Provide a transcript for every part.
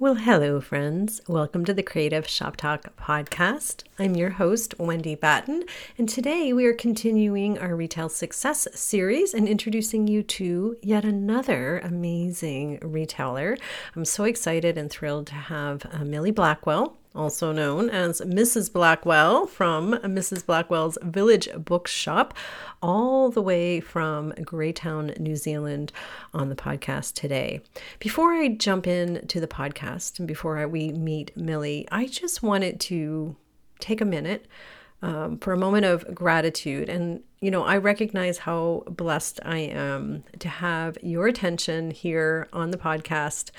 Well, hello, friends. Welcome to the Creative Shop Talk podcast. I'm your host, Wendy Batten, and today we are continuing our Retail Success series and introducing you to yet another amazing retailer. I'm so excited and thrilled to have uh, Millie Blackwell also known as Mrs. Blackwell from Mrs. Blackwell's Village Bookshop, all the way from Greytown, New Zealand, on the podcast today. Before I jump into the podcast and before I, we meet Millie, I just wanted to take a minute um, for a moment of gratitude. And, you know, I recognize how blessed I am to have your attention here on the podcast.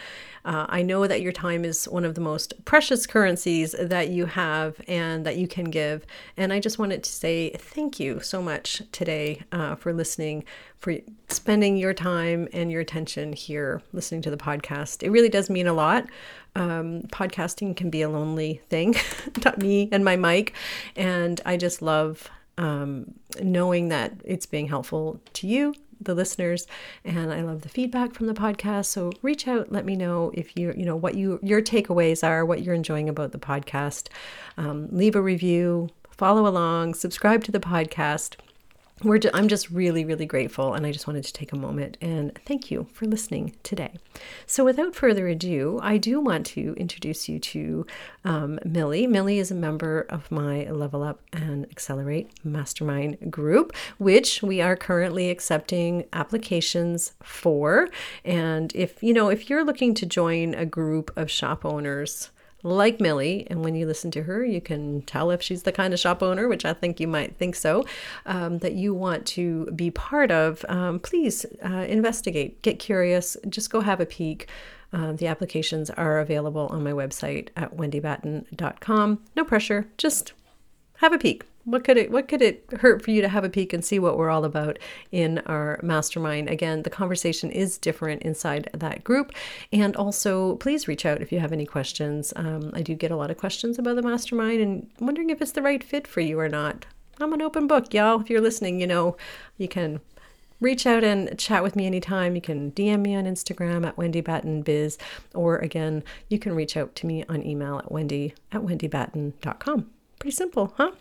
Uh, I know that your time is one of the most precious currencies that you have and that you can give. And I just wanted to say thank you so much today uh, for listening, for spending your time and your attention here listening to the podcast. It really does mean a lot. Um, podcasting can be a lonely thing, not me and my mic. And I just love um, knowing that it's being helpful to you the listeners and I love the feedback from the podcast. So reach out, let me know if you, you know, what you, your takeaways are, what you're enjoying about the podcast. Um, leave a review, follow along, subscribe to the podcast we're just, I'm just really, really grateful, and I just wanted to take a moment and thank you for listening today. So, without further ado, I do want to introduce you to um, Millie. Millie is a member of my Level Up and Accelerate Mastermind group, which we are currently accepting applications for. And if you know, if you're looking to join a group of shop owners, like Millie, and when you listen to her, you can tell if she's the kind of shop owner, which I think you might think so, um, that you want to be part of. Um, please uh, investigate, get curious, just go have a peek. Uh, the applications are available on my website at wendybatten.com. No pressure, just have a peek what could it what could it hurt for you to have a peek and see what we're all about in our mastermind? Again the conversation is different inside that group. And also please reach out if you have any questions. Um, i do get a lot of questions about the mastermind and wondering if it's the right fit for you or not. I'm an open book y'all. If you're listening you know you can reach out and chat with me anytime. You can DM me on Instagram at Wendy Batten Biz, or again, you can reach out to me on email at wendy at wendybatten.com. Pretty simple, huh?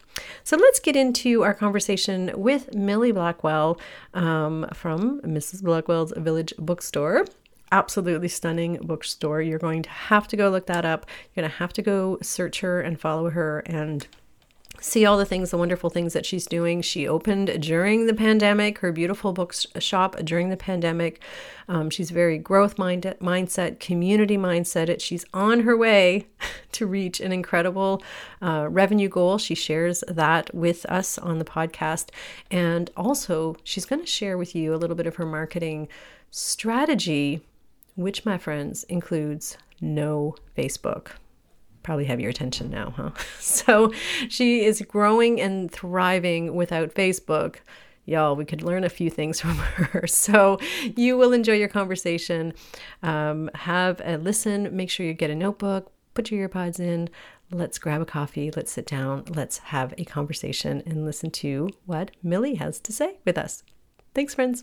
So let's get into our conversation with Millie Blackwell um, from Mrs. Blackwell's Village Bookstore. Absolutely stunning bookstore. You're going to have to go look that up. You're going to have to go search her and follow her and see all the things, the wonderful things that she's doing. She opened during the pandemic, her beautiful bookshop during the pandemic. Um, she's very growth mind- mindset, community mindset. It, she's on her way to reach an incredible uh, revenue goal. She shares that with us on the podcast. And also, she's going to share with you a little bit of her marketing strategy, which, my friends, includes no Facebook probably have your attention now, huh? So she is growing and thriving without Facebook. Y'all, we could learn a few things from her. So you will enjoy your conversation. Um, have a listen. Make sure you get a notebook, put your earpods in. Let's grab a coffee. Let's sit down. Let's have a conversation and listen to what Millie has to say with us. Thanks, friends.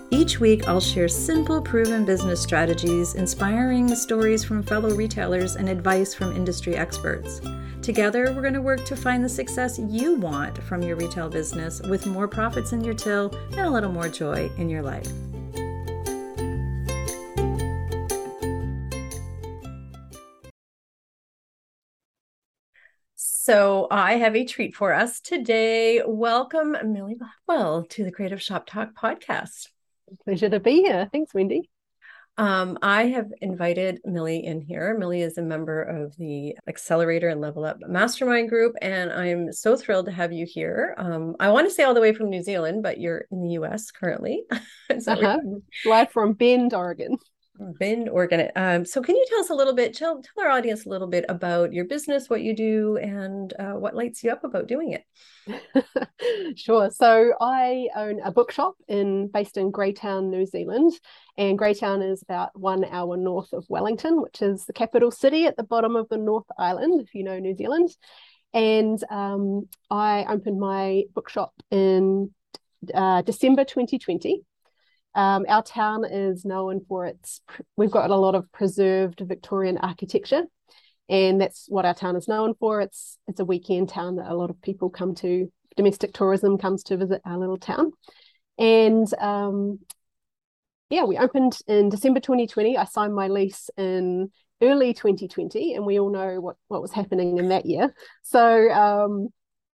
Each week, I'll share simple, proven business strategies, inspiring stories from fellow retailers, and advice from industry experts. Together, we're going to work to find the success you want from your retail business with more profits in your till and a little more joy in your life. So, uh, I have a treat for us today. Welcome, Millie Blackwell, to the Creative Shop Talk podcast. Pleasure to be here. Thanks, Wendy. Um, I have invited Millie in here. Millie is a member of the Accelerator and Level Up Mastermind Group, and I'm so thrilled to have you here. Um, I want to say all the way from New Zealand, but you're in the US currently. uh-huh. Live from Bend, Oregon. Been organized. Um, so, can you tell us a little bit, tell, tell our audience a little bit about your business, what you do, and uh, what lights you up about doing it? sure. So, I own a bookshop in based in Greytown, New Zealand, and Greytown is about one hour north of Wellington, which is the capital city at the bottom of the North Island, if you know New Zealand. And um, I opened my bookshop in uh, December 2020 um, our town is known for its, we've got a lot of preserved Victorian architecture, and that's what our town is known for. It's it's a weekend town that a lot of people come to. Domestic tourism comes to visit our little town, and um, yeah, we opened in December 2020. I signed my lease in early 2020, and we all know what what was happening in that year. So um,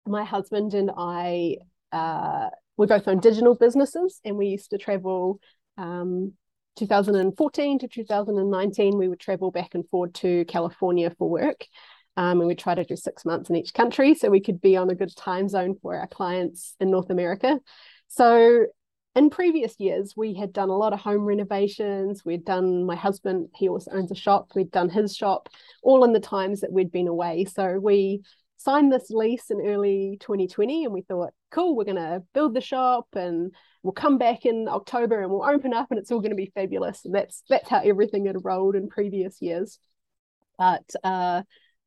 my husband and I uh, we both own digital businesses and we used to travel um, 2014 to 2019 we would travel back and forth to california for work um, and we try to do six months in each country so we could be on a good time zone for our clients in north america. So in previous years we had done a lot of home renovations. We'd done my husband he also owns a shop. We'd done his shop all in the times that we'd been away. So we signed this lease in early 2020 and we thought cool we're going to build the shop and we'll come back in october and we'll open up and it's all going to be fabulous. And that's that's how everything had rolled in previous years. But uh,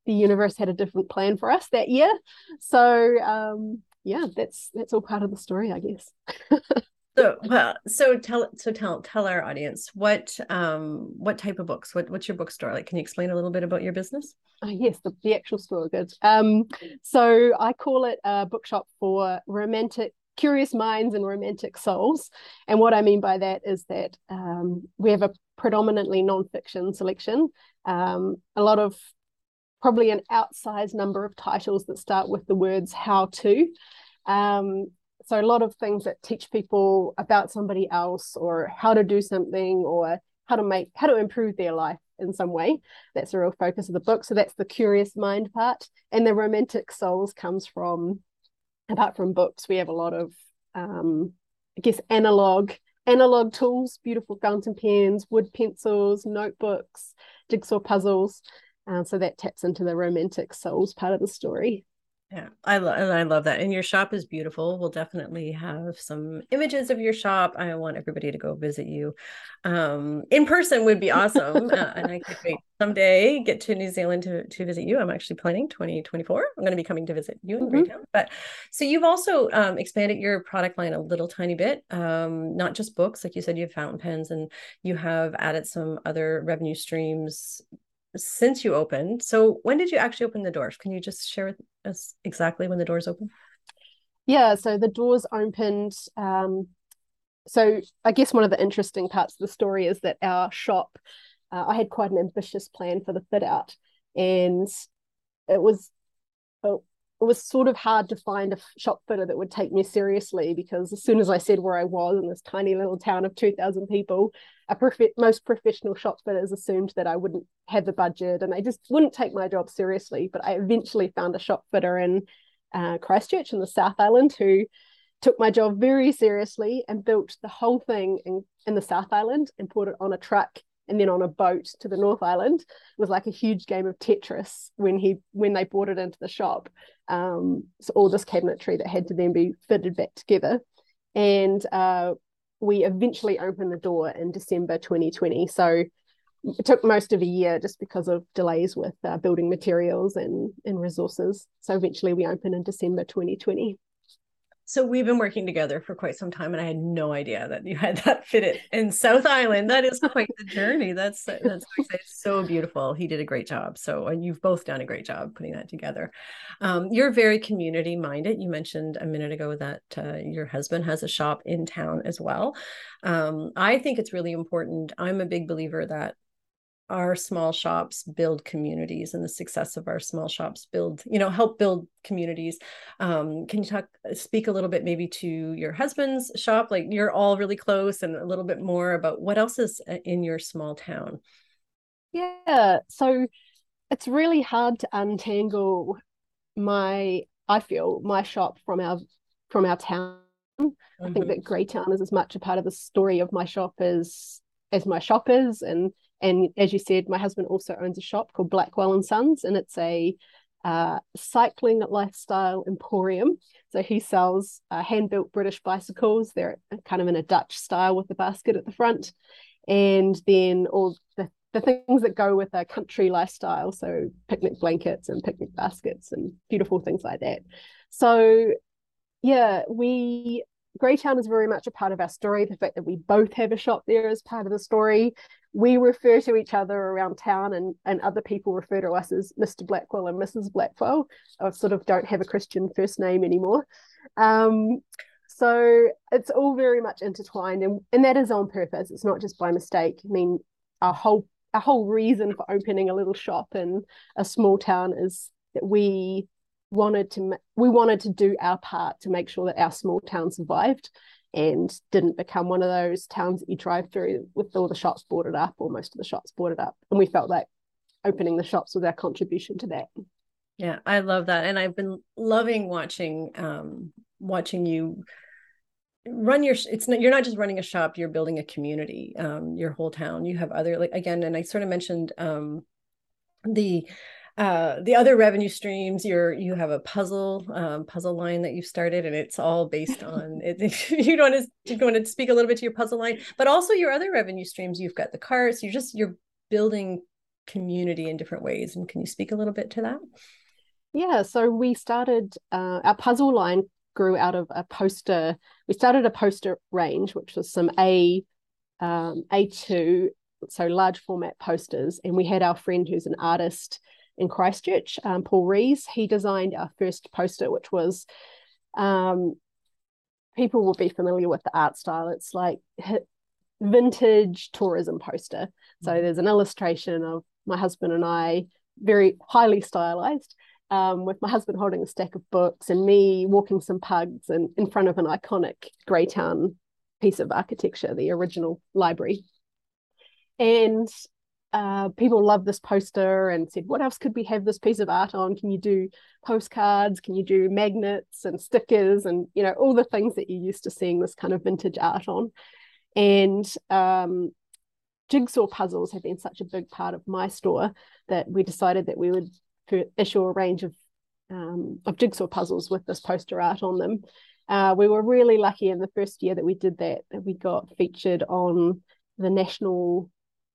the universe had a different plan for us that year. So um, yeah that's that's all part of the story i guess so well so tell so tell tell our audience what um what type of books what what's your bookstore like? Can you explain a little bit about your business? Oh, yes the, the actual store good. Um so i call it a bookshop for romantic curious minds and romantic souls. And what i mean by that is that um, we have a predominantly non-fiction selection. Um, a lot of probably an outsized number of titles that start with the words how to. Um, so a lot of things that teach people about somebody else or how to do something or how to make how to improve their life in some way. That's the real focus of the book. So that's the curious mind part. And the romantic souls comes from apart from books we have a lot of um i guess analog analog tools beautiful fountain pens wood pencils notebooks jigsaw puzzles. Uh, so that taps into the romantic souls part of the story yeah, I love and I love that. And your shop is beautiful. We'll definitely have some images of your shop. I want everybody to go visit you. Um, in person would be awesome. uh, and I could wait someday get to New Zealand to, to visit you. I'm actually planning 2024. I'm going to be coming to visit you in mm-hmm. Greytown. But so you've also um, expanded your product line a little tiny bit. Um, not just books, like you said, you have fountain pens and you have added some other revenue streams since you opened. So when did you actually open the doors? Can you just share with us exactly when the doors opened? Yeah, so the doors opened. Um, so I guess one of the interesting parts of the story is that our shop, uh, I had quite an ambitious plan for the fit out, and it was it was sort of hard to find a shop fitter that would take me seriously because as soon as I said where I was in this tiny little town of 2,000 people, a prof- most professional shop fitters assumed that I wouldn't have the budget and they just wouldn't take my job seriously. But I eventually found a shop fitter in uh, Christchurch in the South Island who took my job very seriously and built the whole thing in, in the South Island and put it on a truck and then on a boat to the North Island. It was like a huge game of Tetris when he when they brought it into the shop. Um, so all this cabinetry that had to then be fitted back together, and uh, we eventually opened the door in December 2020. So it took most of a year just because of delays with uh, building materials and and resources. So eventually we opened in December 2020. So we've been working together for quite some time, and I had no idea that you had that fitted in South Island. That is quite the journey. That's that's so beautiful. He did a great job. So, and you've both done a great job putting that together. Um, you're very community minded. You mentioned a minute ago that uh, your husband has a shop in town as well. Um, I think it's really important. I'm a big believer that our small shops build communities and the success of our small shops build you know help build communities um, can you talk speak a little bit maybe to your husband's shop like you're all really close and a little bit more about what else is uh, in your small town yeah so it's really hard to untangle my i feel my shop from our from our town mm-hmm. i think mm-hmm. that greytown is as much a part of the story of my shop as as my shop is and and as you said my husband also owns a shop called blackwell and sons and it's a uh, cycling lifestyle emporium so he sells uh, hand-built british bicycles they're kind of in a dutch style with the basket at the front and then all the, the things that go with a country lifestyle so picnic blankets and picnic baskets and beautiful things like that so yeah we Greytown is very much a part of our story. The fact that we both have a shop there is part of the story. We refer to each other around town, and, and other people refer to us as Mr. Blackwell and Mrs. Blackwell. I sort of don't have a Christian first name anymore. Um, so it's all very much intertwined, and, and that is on purpose. It's not just by mistake. I mean, our whole our whole reason for opening a little shop in a small town is that we wanted to we wanted to do our part to make sure that our small town survived and didn't become one of those towns that you drive through with all the shops boarded up or most of the shops boarded up. And we felt like opening the shops was our contribution to that. Yeah i love that. And i've been loving watching um watching you run your it's not you're not just running a shop you're building a community um your whole town. You have other like again and i sort of mentioned um the uh, the other revenue streams you're you have a puzzle um, puzzle line that you've started and it's all based on it, you want to you want to speak a little bit to your puzzle line but also your other revenue streams. You've got the carts you're just you're building community in different ways and can you speak a little bit to that? Yeah so we started uh, our puzzle line grew out of a poster we started a poster range which was some a um, a2 so large format posters and we had our friend who's an artist in Christchurch, um, Paul Rees. He designed our first poster, which was um, people will be familiar with the art style. It's like vintage tourism poster. So mm-hmm. there's an illustration of my husband and I, very highly stylized, um, with my husband holding a stack of books and me walking some pugs and in front of an iconic Greytown piece of architecture, the original library. And uh, people loved this poster and said, What else could we have this piece of art on? Can you do postcards? Can you do magnets and stickers and, you know, all the things that you're used to seeing this kind of vintage art on? And um, jigsaw puzzles have been such a big part of my store that we decided that we would issue a range of um, of jigsaw puzzles with this poster art on them. Uh, we were really lucky in the first year that we did that that we got featured on the national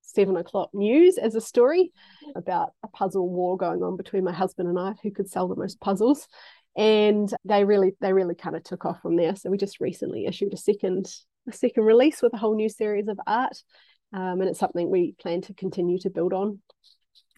seven o'clock news as a story about a puzzle war going on between my husband and I, who could sell the most puzzles. And they really, they really kind of took off from there. So we just recently issued a second, a second release with a whole new series of art, um, and it's something we plan to continue to build on.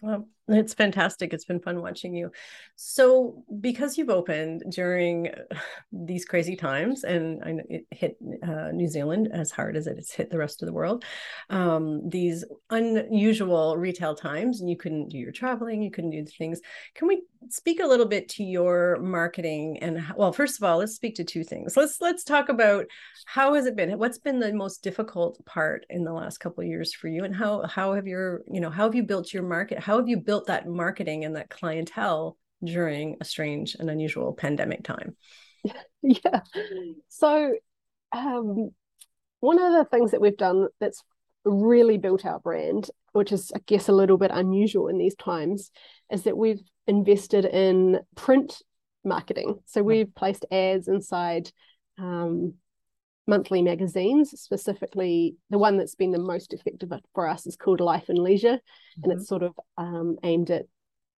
Well, it's fantastic. It's been fun watching you. So, because you've opened during these crazy times, and I know it hit uh, New Zealand as hard as it has hit the rest of the world, um, these unusual retail times, and you couldn't do your traveling, you couldn't do the things. Can we speak a little bit to your marketing? And well, first of all, let's speak to two things. Let's let's talk about how has it been? What's been the most difficult part in the last couple of years for you, and how how have your you know how have you built your market? How have you built built that marketing and that clientele during a strange and unusual pandemic time? Yeah. So, um, one of the things that we've done that's really built our brand, which is, I guess, a little bit unusual in these times, is that we've invested in print marketing. So, we've placed ads inside um, monthly magazines, specifically the one that's been the most effective for us is called Life and Leisure. Mm-hmm. And it's sort of um, aimed at,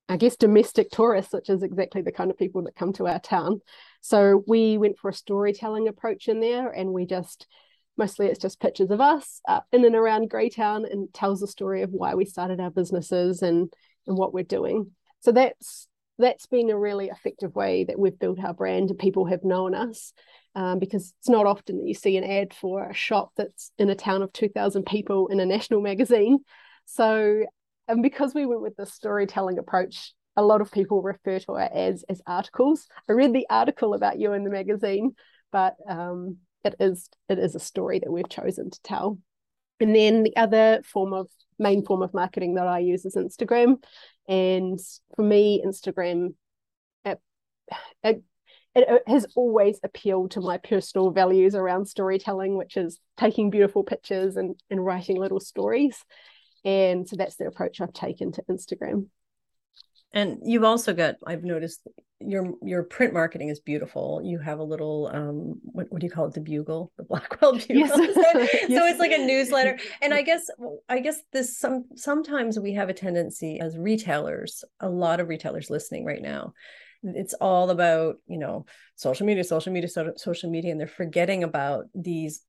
I guess, domestic tourists, which is exactly the kind of people that come to our town. So we went for a storytelling approach in there and we just, mostly it's just pictures of us uh, in and around Greytown and tells the story of why we started our businesses and, and what we're doing. So that's that's been a really effective way that we've built our brand and people have known us um, because it's not often that you see an ad for a shop that's in a town of 2,000 people in a national magazine. So, and because we went with the storytelling approach, a lot of people refer to our ads as articles. I read the article about you in the magazine, but um, it is it is a story that we've chosen to tell. And then the other form of main form of marketing that I use is Instagram. And for me, Instagram it, it it, has always appealed to my personal values around storytelling, which is taking beautiful pictures and, and writing little stories. And so that's the approach I've taken to Instagram. And you've also got, I've noticed your your print marketing is beautiful. You have a little um what, what do you call it? The bugle, the Blackwell bugle. Yes. so, yes. so it's like a newsletter. And I guess I guess this some sometimes we have a tendency as retailers, a lot of retailers listening right now. It's all about, you know, social media, social media, social media, and they're forgetting about these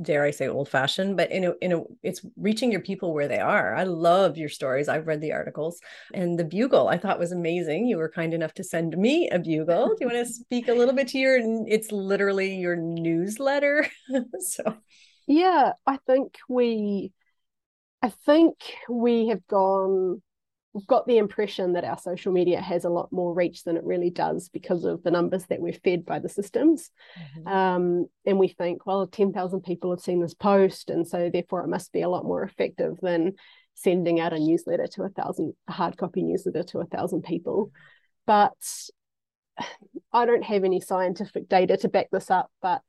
dare I say old fashioned, but in a, in a, it's reaching your people where they are. I love your stories. I've read the articles and the bugle I thought was amazing. You were kind enough to send me a bugle. Do you want to speak a little bit to your, it's literally your newsletter. so, yeah, I think we, I think we have gone we've got the impression that our social media has a lot more reach than it really does because of the numbers that we're fed by the systems. Mm-hmm. Um, and we think, well, 10,000 people have seen this post, and so therefore it must be a lot more effective than sending out a newsletter to a thousand, a hard copy newsletter to a thousand people. But I don't have any scientific data to back this up, but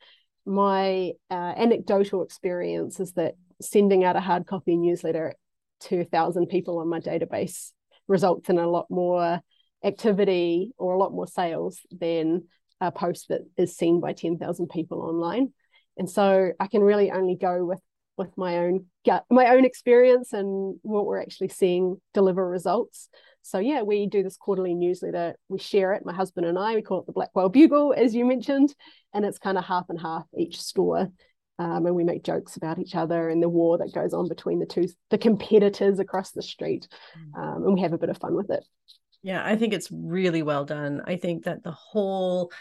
my uh, anecdotal experience is that sending out a hard copy newsletter to a thousand people on my database results in a lot more activity or a lot more sales than a post that is seen by 10,000 people online. And so I can really only go with with my own gut, my own experience and what we're actually seeing deliver results. So yeah, we do this quarterly newsletter. We share it, my husband and I. We call it the Blackwell Bugle, as you mentioned, and it's kind of half and half each store um, and we make jokes about each other and the war that goes on between the two the competitors across the street mm. um, and we have a bit of fun with it yeah i think it's really well done i think that the whole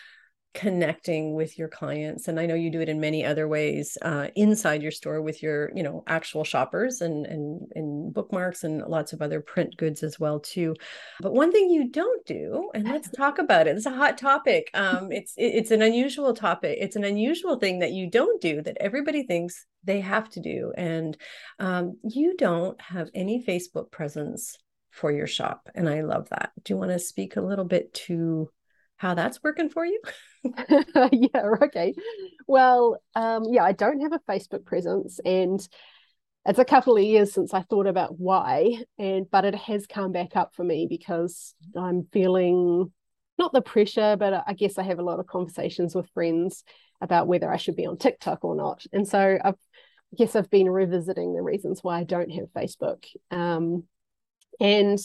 connecting with your clients and i know you do it in many other ways uh, inside your store with your you know actual shoppers and and and bookmarks and lots of other print goods as well too. But one thing you don't do and let's talk about it it's a hot topic um it's it's an unusual topic it's an unusual thing that you don't do that everybody thinks they have to do and um, you don't have any facebook presence for your shop and i love that. Do you want to speak a little bit to how that's working for you. yeah, okay. Well, um, yeah, I don't have a Facebook presence and it's a couple of years since I thought about why, and but it has come back up for me because I'm feeling not the pressure, but I guess I have a lot of conversations with friends about whether I should be on TikTok or not. And so I've I guess I've been revisiting the reasons why I don't have Facebook. Um, and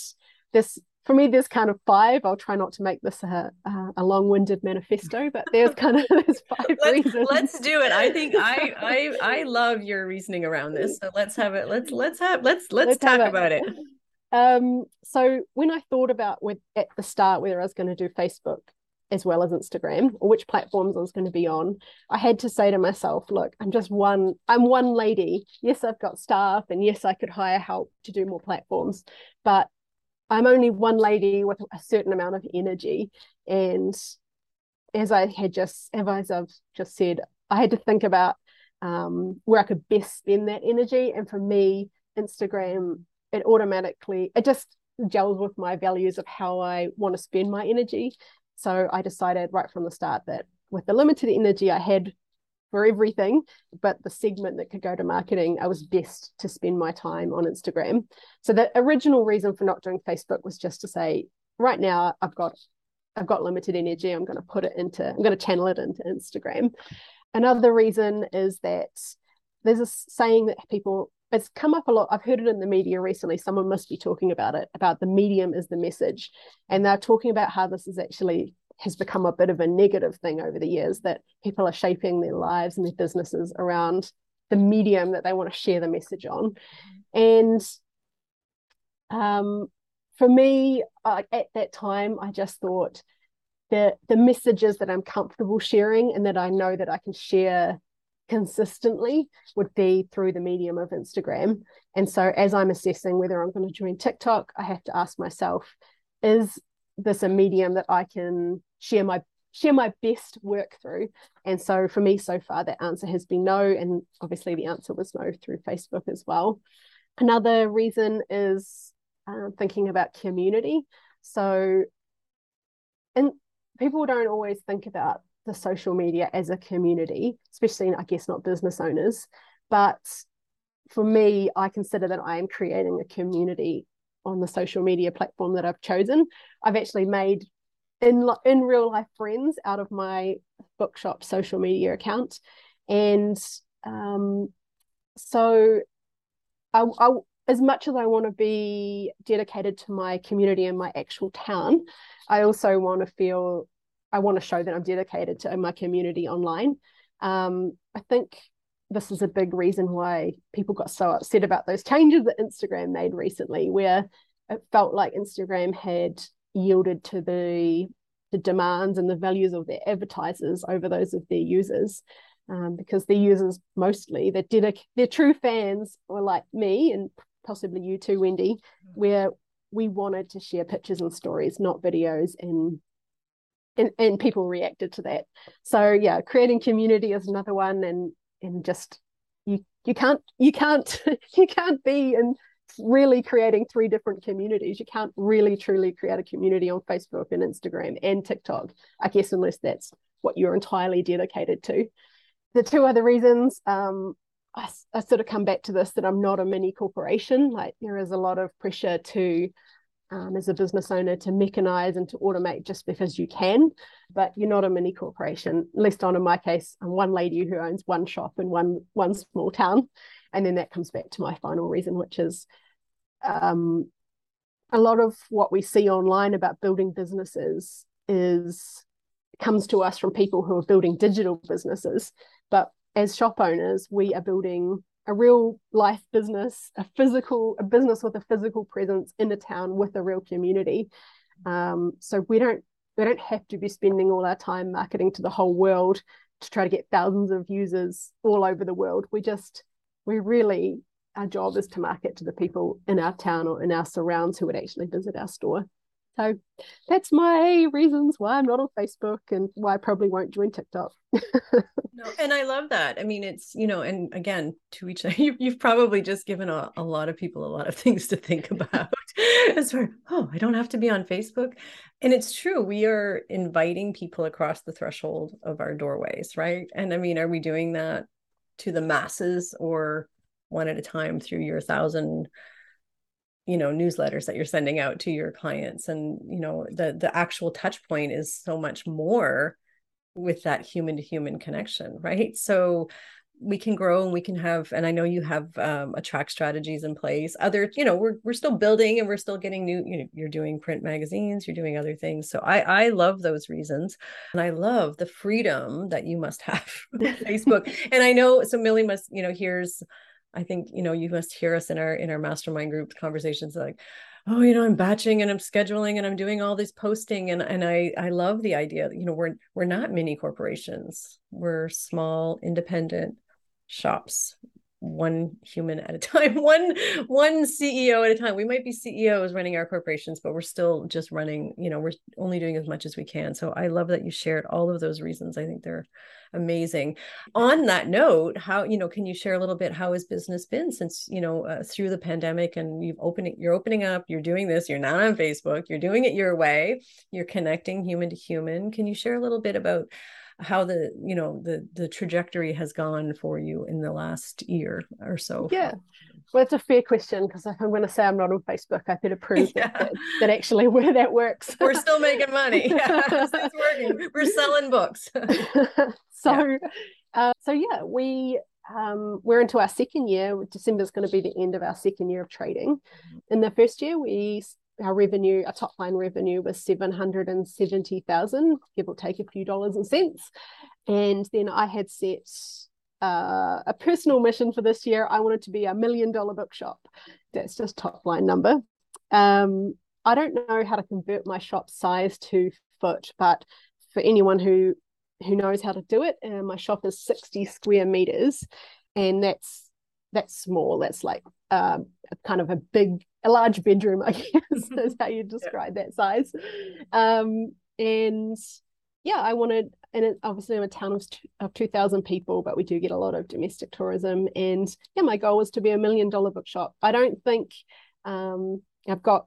this for me, there's kind of five. I'll try not to make this a, a long-winded manifesto, but there's kind of there's five let's, reasons. Let's do it. I think I I I love your reasoning around this. So let's have it. Let's let's have let's let's, let's talk about it. Um, so when I thought about with at the start whether I was going to do Facebook as well as Instagram or which platforms I was going to be on, I had to say to myself, look, I'm just one, I'm one lady. Yes, I've got staff and yes, I could hire help to do more platforms, but I'm only one lady with a certain amount of energy. And as I had just, as I've just said, I had to think about um, where I could best spend that energy. And for me, Instagram, it automatically, it just gels with my values of how I want to spend my energy. So I decided right from the start that with the limited energy I had for everything, but the segment that could go to marketing, I was best to spend my time on Instagram. So the original reason for not doing Facebook was just to say, right now I've got I've got limited energy. I'm going to put it into I'm going to channel it into Instagram. Another reason is that there's a saying that people it's come up a lot. I've heard it in the media recently. Someone must be talking about it about the medium is the message, and they're talking about how this is actually has become a bit of a negative thing over the years that people are shaping their lives and their businesses around the medium that they want to share the message on. And um, for me, uh, at that time, I just thought that the messages that I'm comfortable sharing and that I know that I can share consistently would be through the medium of Instagram. And so as I'm assessing whether I'm going to join TikTok, I have to ask myself, is this a medium that I can share my share my best work through. And so for me so far, that answer has been no. And obviously the answer was no through Facebook as well. Another reason is uh, thinking about community. So and people don't always think about the social media as a community, especially, I guess, not business owners. But for me, I consider that I am creating a community on the social media platform that I've chosen. I've actually made in in real life friends out of my bookshop social media account, and um, so I, I, as much as I want to be dedicated to my community and my actual town, I also want to feel I want to show that I'm dedicated to my community online. Um, I think this is a big reason why people got so upset about those changes that Instagram made recently, where it felt like Instagram had yielded to the the demands and the values of their advertisers over those of their users. Um, because their users mostly, their their true fans were like me and possibly you too, Wendy, where we wanted to share pictures and stories, not videos, and and, and people reacted to that. So yeah, creating community is another one, and and just you you can't you can't you can't be in really creating three different communities. You can't really truly create a community on Facebook and Instagram and TikTok, I guess, unless that's what you're entirely dedicated to. The two other reasons, um, I, I sort of come back to this that I'm not a mini corporation. Like there is a lot of pressure to, um, as a business owner, to mechanize and to automate just because you can, but you're not a mini corporation. At least on in my case, I'm one lady who owns one shop in one one small town, and then that comes back to my final reason, which is um, a lot of what we see online about building businesses is comes to us from people who are building digital businesses. But as shop owners, we are building a real life business, a physical, a business with a physical presence in the town with a real community. Um, so we don't we don't have to be spending all our time marketing to the whole world to try to get thousands of users all over the world. We just we really our job is to market to the people in our town or in our surrounds who would actually visit our store. So that's my reasons why I'm not on Facebook and why I probably won't join TikTok. no, and I love that. I mean, it's, you know, and again, to each, you, you've probably just given a, a lot of people a lot of things to think about as far, oh, I don't have to be on Facebook. And it's true. We are inviting people across the threshold of our doorways, right? And I mean, are we doing that to the masses or one at a time through your thousand you know newsletters that you're sending out to your clients and you know the the actual touch point is so much more with that human to human connection right? So we can grow and we can have and i know you have um, attract strategies in place other you know we're, we're still building and we're still getting new you know you're doing print magazines you're doing other things. So i i love those reasons and i love the freedom that you must have facebook. And i know so millie must you know here's I think you know you must hear us in our in our mastermind group conversations like oh you know I'm batching and I'm scheduling and I'm doing all this posting and and I I love the idea that you know we're we're not mini corporations. We're small independent shops one human at a time one one ceo at a time. We might be ceos running our corporations but we're still just running you know we're only doing as much as we can. So i love that you shared all of those reasons. I think they're amazing. On that note how you know can you share a little bit how has business been since you know uh, through the pandemic and you've opening you're opening up you're doing this you're not on facebook you're doing it your way you're connecting human to human. Can you share a little bit about how the you know the the trajectory has gone for you in the last year or so yeah well it's a fair question because if i'm going to say i'm not on facebook i better prove yeah. that, that actually where that works we're still making money yeah, it's working we're selling books so yeah. Uh, so yeah we um, we're into our second year. December is going to be the end of our second year of trading. Mm-hmm. In the first year, we our revenue, our top line revenue was 770,000, give or take a few dollars and cents. And then I had set uh, a personal mission for this year. I wanted to be a million dollar bookshop. That's just top line number. Um, I don't know how to convert my shop size to foot, but for anyone who who knows how to do it, uh, my shop is 60 square meters, and that's that's small. That's like um, kind of a big a large bedroom, I guess is how you describe yeah. that size. Um, and yeah, I wanted, and it, obviously I'm a town of, of 2,000 people, but we do get a lot of domestic tourism. And yeah, my goal was to be a million dollar bookshop. I don't think um, I've got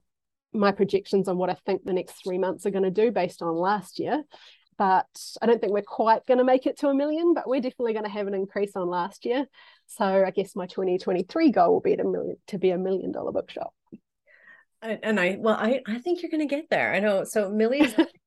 my projections on what I think the next three months are going to do based on last year. But I don't think we're quite going to make it to a million, but we're definitely going to have an increase on last year. So I guess my 2023 goal will be to, million, to be a million dollar bookshop and I well I I think you're going to get there. I know. So Millie's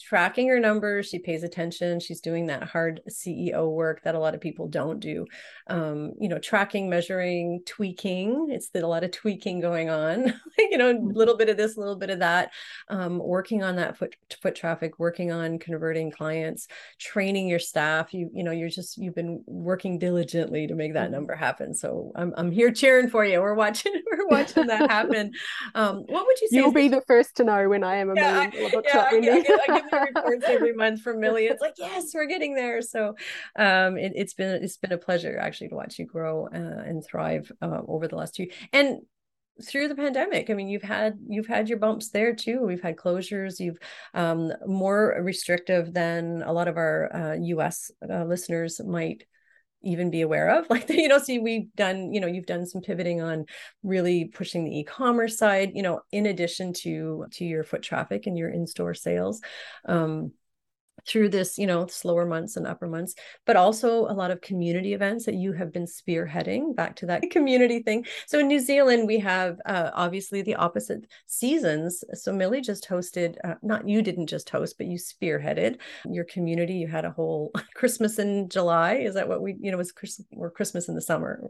tracking her numbers. She pays attention. She's doing that hard CEO work that a lot of people don't do. Um, you know, tracking, measuring, tweaking. It's a lot of tweaking going on. you know, a mm-hmm. little bit of this, a little bit of that. Um, working on that foot foot traffic, working on converting clients, training your staff. You you know, you're just you've been working diligently to make that mm-hmm. number happen. So I'm I'm here cheering for you. We're watching we're watching that happen. Um, what would you say? You'll be the first to know when I am a yeah, million yeah, I, I, get, I get reports every month from Millie. It's like, yes, we're getting there. So um, it, has been it's been a pleasure actually to watch you grow uh, and thrive uh, over the last two and through the pandemic i mean you've had you've had your bumps there too we've had closures you've um, more restrictive than a lot of our uh, us uh, listeners might even be aware of like you know see we've done you know you've done some pivoting on really pushing the e-commerce side you know in addition to to your foot traffic and your in-store sales. Um through this, you know, slower months and upper months, but also a lot of community events that you have been spearheading back to that community thing. So in New Zealand, we have uh, obviously the opposite seasons. So Millie just hosted, uh, not you didn't just host, but you spearheaded your community. You had a whole Christmas in July. Is that what we, you know, was Christmas or Christmas in the summer?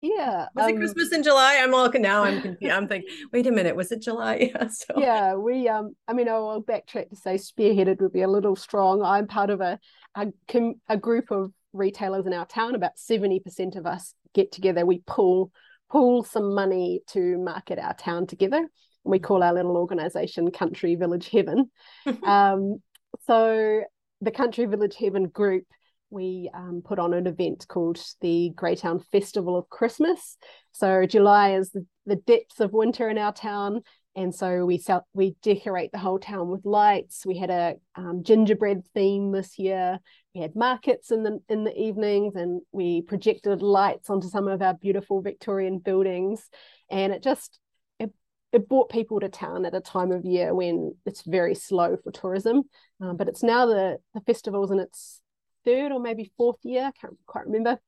Yeah. Was um, it Christmas in July? I'm all now I'm confused. I'm thinking, wait a minute, was it July? Yeah. So Yeah, we um I mean I'll backtrack to say spearheaded would be a little strong. I'm part of a a, a group of retailers in our town. About 70% of us get together. We pull pull some money to market our town together. We call our little organization Country Village Heaven. um, so the Country Village Heaven group we um, put on an event called the Greytown Festival of Christmas. So July is the, the depths of winter in our town, and so we sell, we decorate the whole town with lights. We had a um, gingerbread theme this year. We had markets in the in the evenings, and we projected lights onto some of our beautiful Victorian buildings, and it just it, it brought people to town at a time of year when it's very slow for tourism. Um, but it's now the the festivals in its third or maybe fourth year, I can't quite remember.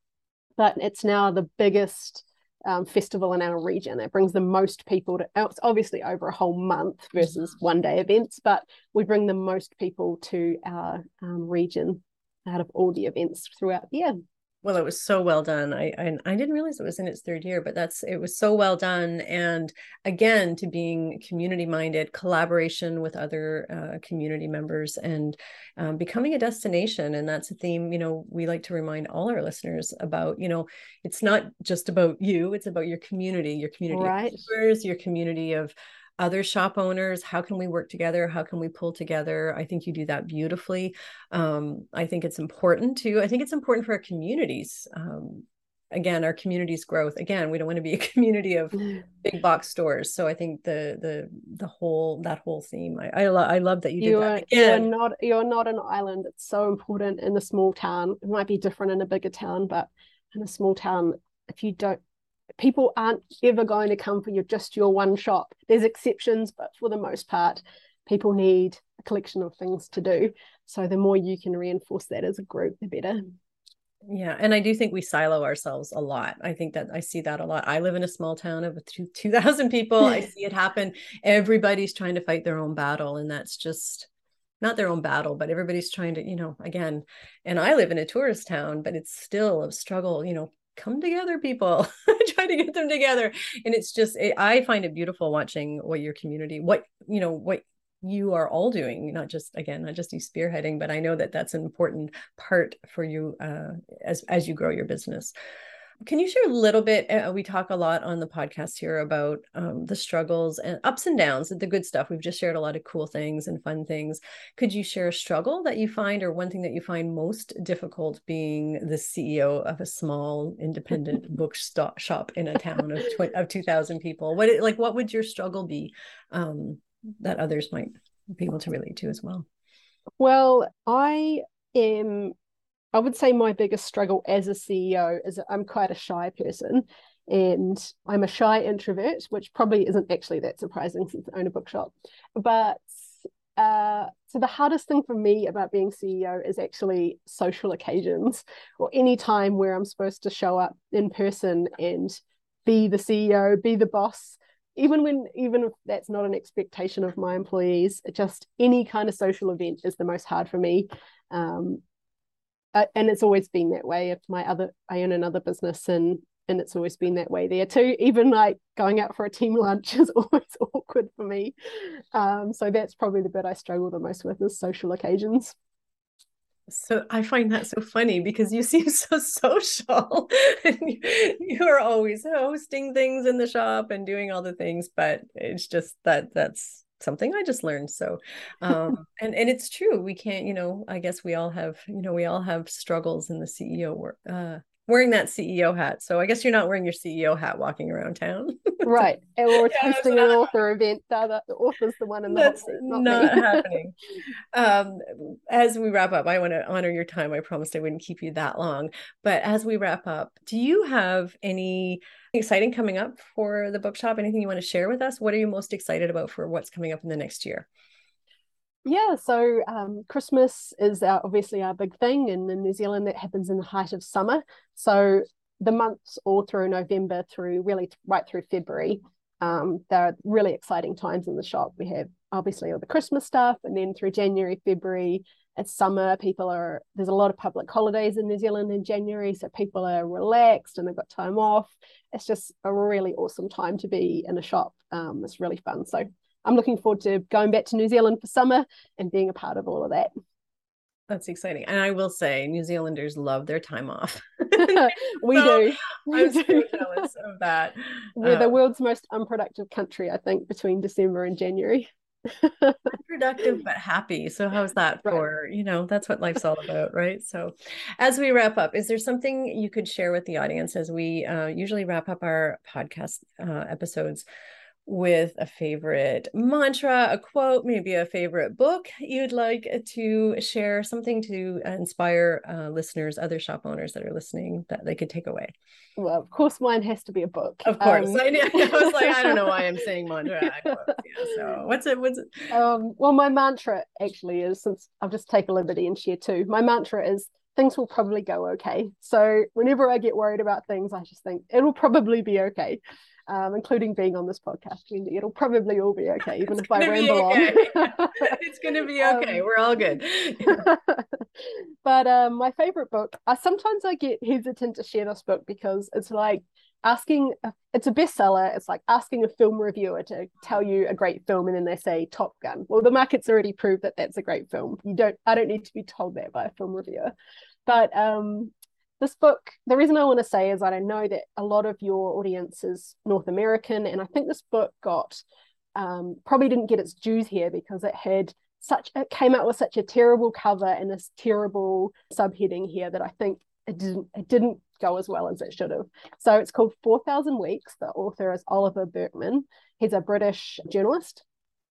But it's now the biggest um, festival in our region. It brings the most people to, it's obviously over a whole month versus one day events, but we bring the most people to our um, region out of all the events throughout the year well it was so well done. I, I, I didn't realize it was in its third year but that's it was so well done. And again to being community minded collaboration with other uh, community members and um, becoming a destination. And that's a theme you know we like to remind all our listeners about you know it's not just about you it's about your community your community right. of your community of other shop owners how can we work together? How can we pull together? I think you do that beautifully. Um, i think it's important to i think it's important for our communities um, again our communities growth. Again we don't want to be a community of big box stores. So i think the the the whole that whole theme i I, lo- I love that you did you that. again. you're not you're not an island. It's so important in a small town. It might be different in a bigger town but in a small town if you don't people aren't ever going to come for your just your one shop. There's exceptions, but for the most part, people need a collection of things to do. So the more you can reinforce that as a group, the better. Yeah, and I do think we silo ourselves a lot. I think that I see that a lot. I live in a small town of 2,000 people. I see it happen. Everybody's trying to fight their own battle, and that's just not their own battle, but everybody's trying to, you know, again. And I live in a tourist town, but it's still a struggle, you know, come together people. Try to get them together and it's just it, i find it beautiful watching what your community what you know what you are all doing not just again not just you spearheading but i know that that's an important part for you uh, as as you grow your business can you share a little bit? Uh, we talk a lot on the podcast here about um, the struggles and ups and downs, the good stuff. We've just shared a lot of cool things and fun things. Could you share a struggle that you find, or one thing that you find most difficult being the CEO of a small independent bookshop in a town of tw- of two thousand people? What like what would your struggle be um, that others might be able to relate to as well? Well, I am I would say my biggest struggle as a CEO is that I'm quite a shy person. and I'm a shy introvert, which probably isn't actually that surprising since I own a bookshop. But uh, so the hardest thing for me about being CEO is actually social occasions or any time where I'm supposed to show up in person and be the CEO, be the boss. Even when, even if that's not an expectation of my employees, just any kind of social event is the most hard for me. Um, uh, and it's always been that way. If my other, I own another business, and and it's always been that way there too. Even like going out for a team lunch is always awkward for me. Um, so that's probably the bit I struggle the most with is social occasions. So I find that so funny because you seem so social and you, are always hosting things in the shop and doing all the things, but it's just that that's something I just learned. So, um, and and it's true. We can't, you know. I guess we all have, you know, we all have struggles in the CEO work, uh, wearing that CEO hat. So I guess you're not wearing your CEO hat walking around town. right. And we're yeah, hosting an author event. The, other, the author's the one in the that's hot not, not happening. Um, as we wrap up, I want to honor your time. I promised I wouldn't keep you that long. But as we wrap up, do you have any exciting coming up for the bookshop? Anything you want to share with us? What are you most excited about for what's coming up in the next year? Yeah, so um, Christmas is our, obviously our big thing, and in New Zealand that happens in the height of summer. So the months all through November through really right through February, um, there are really exciting times in the shop. We have obviously all the Christmas stuff, and then through January, February, it's summer. People are there's a lot of public holidays in New Zealand in January, so people are relaxed and they've got time off. It's just a really awesome time to be in a shop. Um, it's really fun. So I'm looking forward to going back to New Zealand for summer and being a part of all of that. That's exciting. And I will say, New Zealanders love their time off. we so do. We I'm do. so jealous of that. We're the um, world's most unproductive country, I think, between December and January. productive but happy. So how's that for, right. you know, that's what life's all about, right? So as we wrap up, is there something you could share with the audience as we uh, usually wrap up our podcast uh, episodes? With a favorite mantra, a quote, maybe a favorite book you'd like to share, something to inspire uh, listeners, other shop owners that are listening that they could take away. Well, of course, mine has to be a book. Of course, um, I, I, was like, I don't know why I'm saying mantra. Yeah, so what's it? What's it? Um, well, my mantra actually is since I'll just take a liberty and share too. My mantra is things will probably go okay. So whenever I get worried about things, I just think it'll probably be okay um, including being on this podcast, Wendy. It'll probably all be okay, even it's if I ramble okay. on. it's going to be okay. Um, We're all good. but um, my favorite book, I sometimes I get hesitant to share this book because it's like asking, it's a bestseller. It's like asking a film reviewer to tell you a great film, and then they say Top Gun. Well, the market's already proved that that's a great film. You don't, I don't need to be told that by a film reviewer. But um, this book, the reason I want to say is that I know that a lot of your audience is North American, and I think this book got um, probably didn't get its dues here because it had such it came out with such a terrible cover and this terrible subheading here that I think it didn't it didn't go as well as it should have. So it's called 4000 Weeks. The author is Oliver Burkeman. He's a British journalist.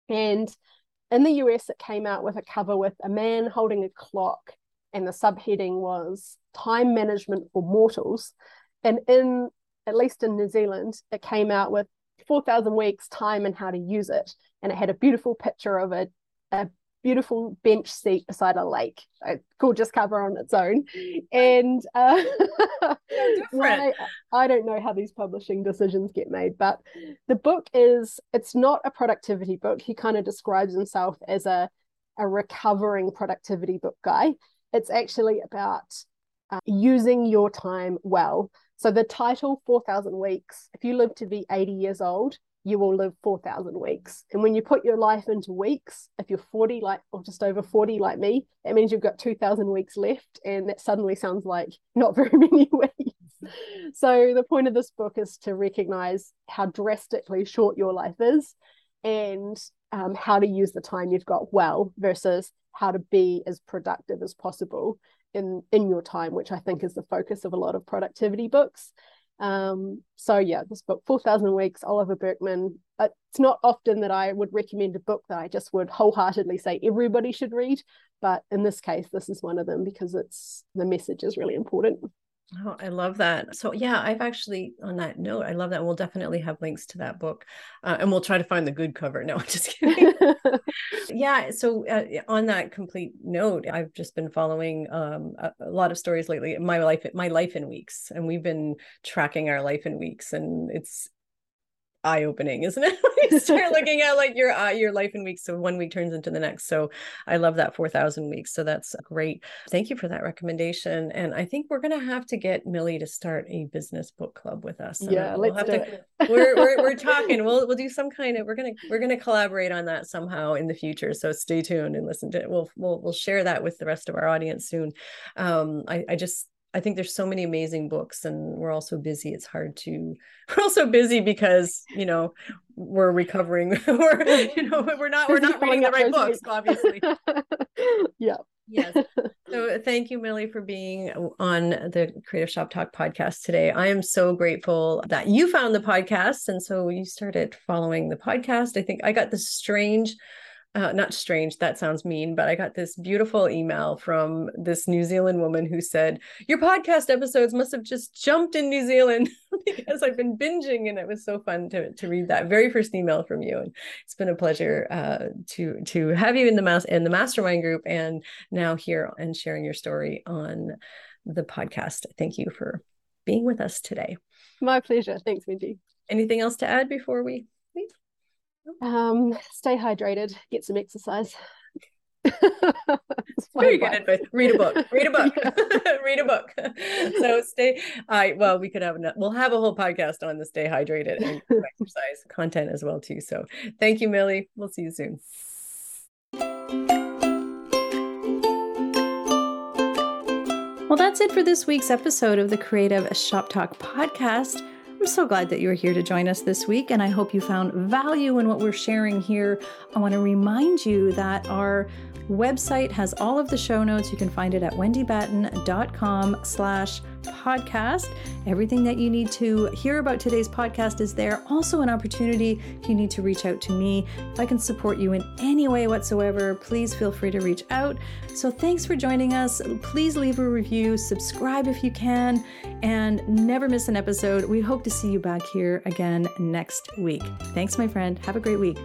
And in the US, it came out with a cover with a man holding a clock and the subheading was time management for mortals. And in at least in new zealand it came out with 4000 weeks time and how to use it. And it had a beautiful picture of a, a beautiful bench seat beside a lake a gorgeous cover on its own. And uh, I, I don't know how these publishing decisions get made but the book is it's not a productivity book. He kind of describes himself as a a recovering productivity book guy it's actually about uh, using your time well. So the title 4000 weeks, if you live to be 80 years old, you will live 4000 weeks. And when you put your life into weeks, if you're 40 like or just over 40 like me, that means you've got 2000 weeks left and that suddenly sounds like not very many weeks. So the point of this book is to recognize how drastically short your life is and um, how to use the time you've got well versus how to be as productive as possible in in your time which i think is the focus of a lot of productivity books. Um, so yeah this book 4000 weeks oliver burkeman uh, it's not often that i would recommend a book that i just would wholeheartedly say everybody should read but in this case this is one of them because it's the message is really important Oh, I love that. So, yeah, I've actually, on that note, I love that. We'll definitely have links to that book uh, and we'll try to find the good cover. No, I'm just kidding. yeah. So, uh, on that complete note, I've just been following um, a, a, lot of stories lately. My life, my life in weeks, and we've been tracking our life in weeks, and it's eye opening, isn't it? you start looking at like your uh, your life in weeks. So one week turns into the next. So I love that 4,000 weeks. So that's great. Thank you for that recommendation. And I think we're going to have to get Millie to start a business book club with us. Yeah, we'll let's do to, it. we're, we're, we're talking, we'll, we'll do some kind of, we're going to, we're going to collaborate on that somehow in the future. So stay tuned and listen to it. We'll, we'll, we'll share that with the rest of our audience soon. Um, I, I just, I think there's so many amazing books and we're all so busy. It's hard to, we're also busy because, you know, we're recovering or, you know, we're not, we're not reading the right books, obviously. yeah. Yes. So thank you, Millie, for being on the Creative Shop Talk podcast today. I am so grateful that you found the podcast. And so you started following the podcast. I think I got this strange uh, not strange, that sounds mean, but I got this beautiful email from this New Zealand woman who said, Your podcast episodes must have just jumped in New Zealand because I've been binging. And it was so fun to, to read that very first email from you. And it's been a pleasure uh, to, to have you in the, mas- in the mastermind group and now here and sharing your story on the podcast. Thank you for being with us today. My pleasure. Thanks, Wendy. Anything else to add before we leave? Um, stay hydrated, get some exercise. Very good advice. Read a book. Read a book. Read a book. So stay. I well, we could have we'll have a whole podcast on the stay hydrated and exercise content as well too. So thank you, Millie. We'll see you soon. Well, that's it for this week's episode of the Creative Shop Talk podcast. I'm so glad that you're here to join us this week, and I hope you found value in what we're sharing here. I want to remind you that our website has all of the show notes. You can find it at wendybatten.com slash podcast. Everything that you need to hear about today's podcast is there. Also, an opportunity if you need to reach out to me. If I can support you in any way whatsoever, please feel free to reach out. So, thanks for joining us. Please leave a review, subscribe if you can, and never miss an episode. We hope to see you back here again next week. Thanks, my friend. Have a great week.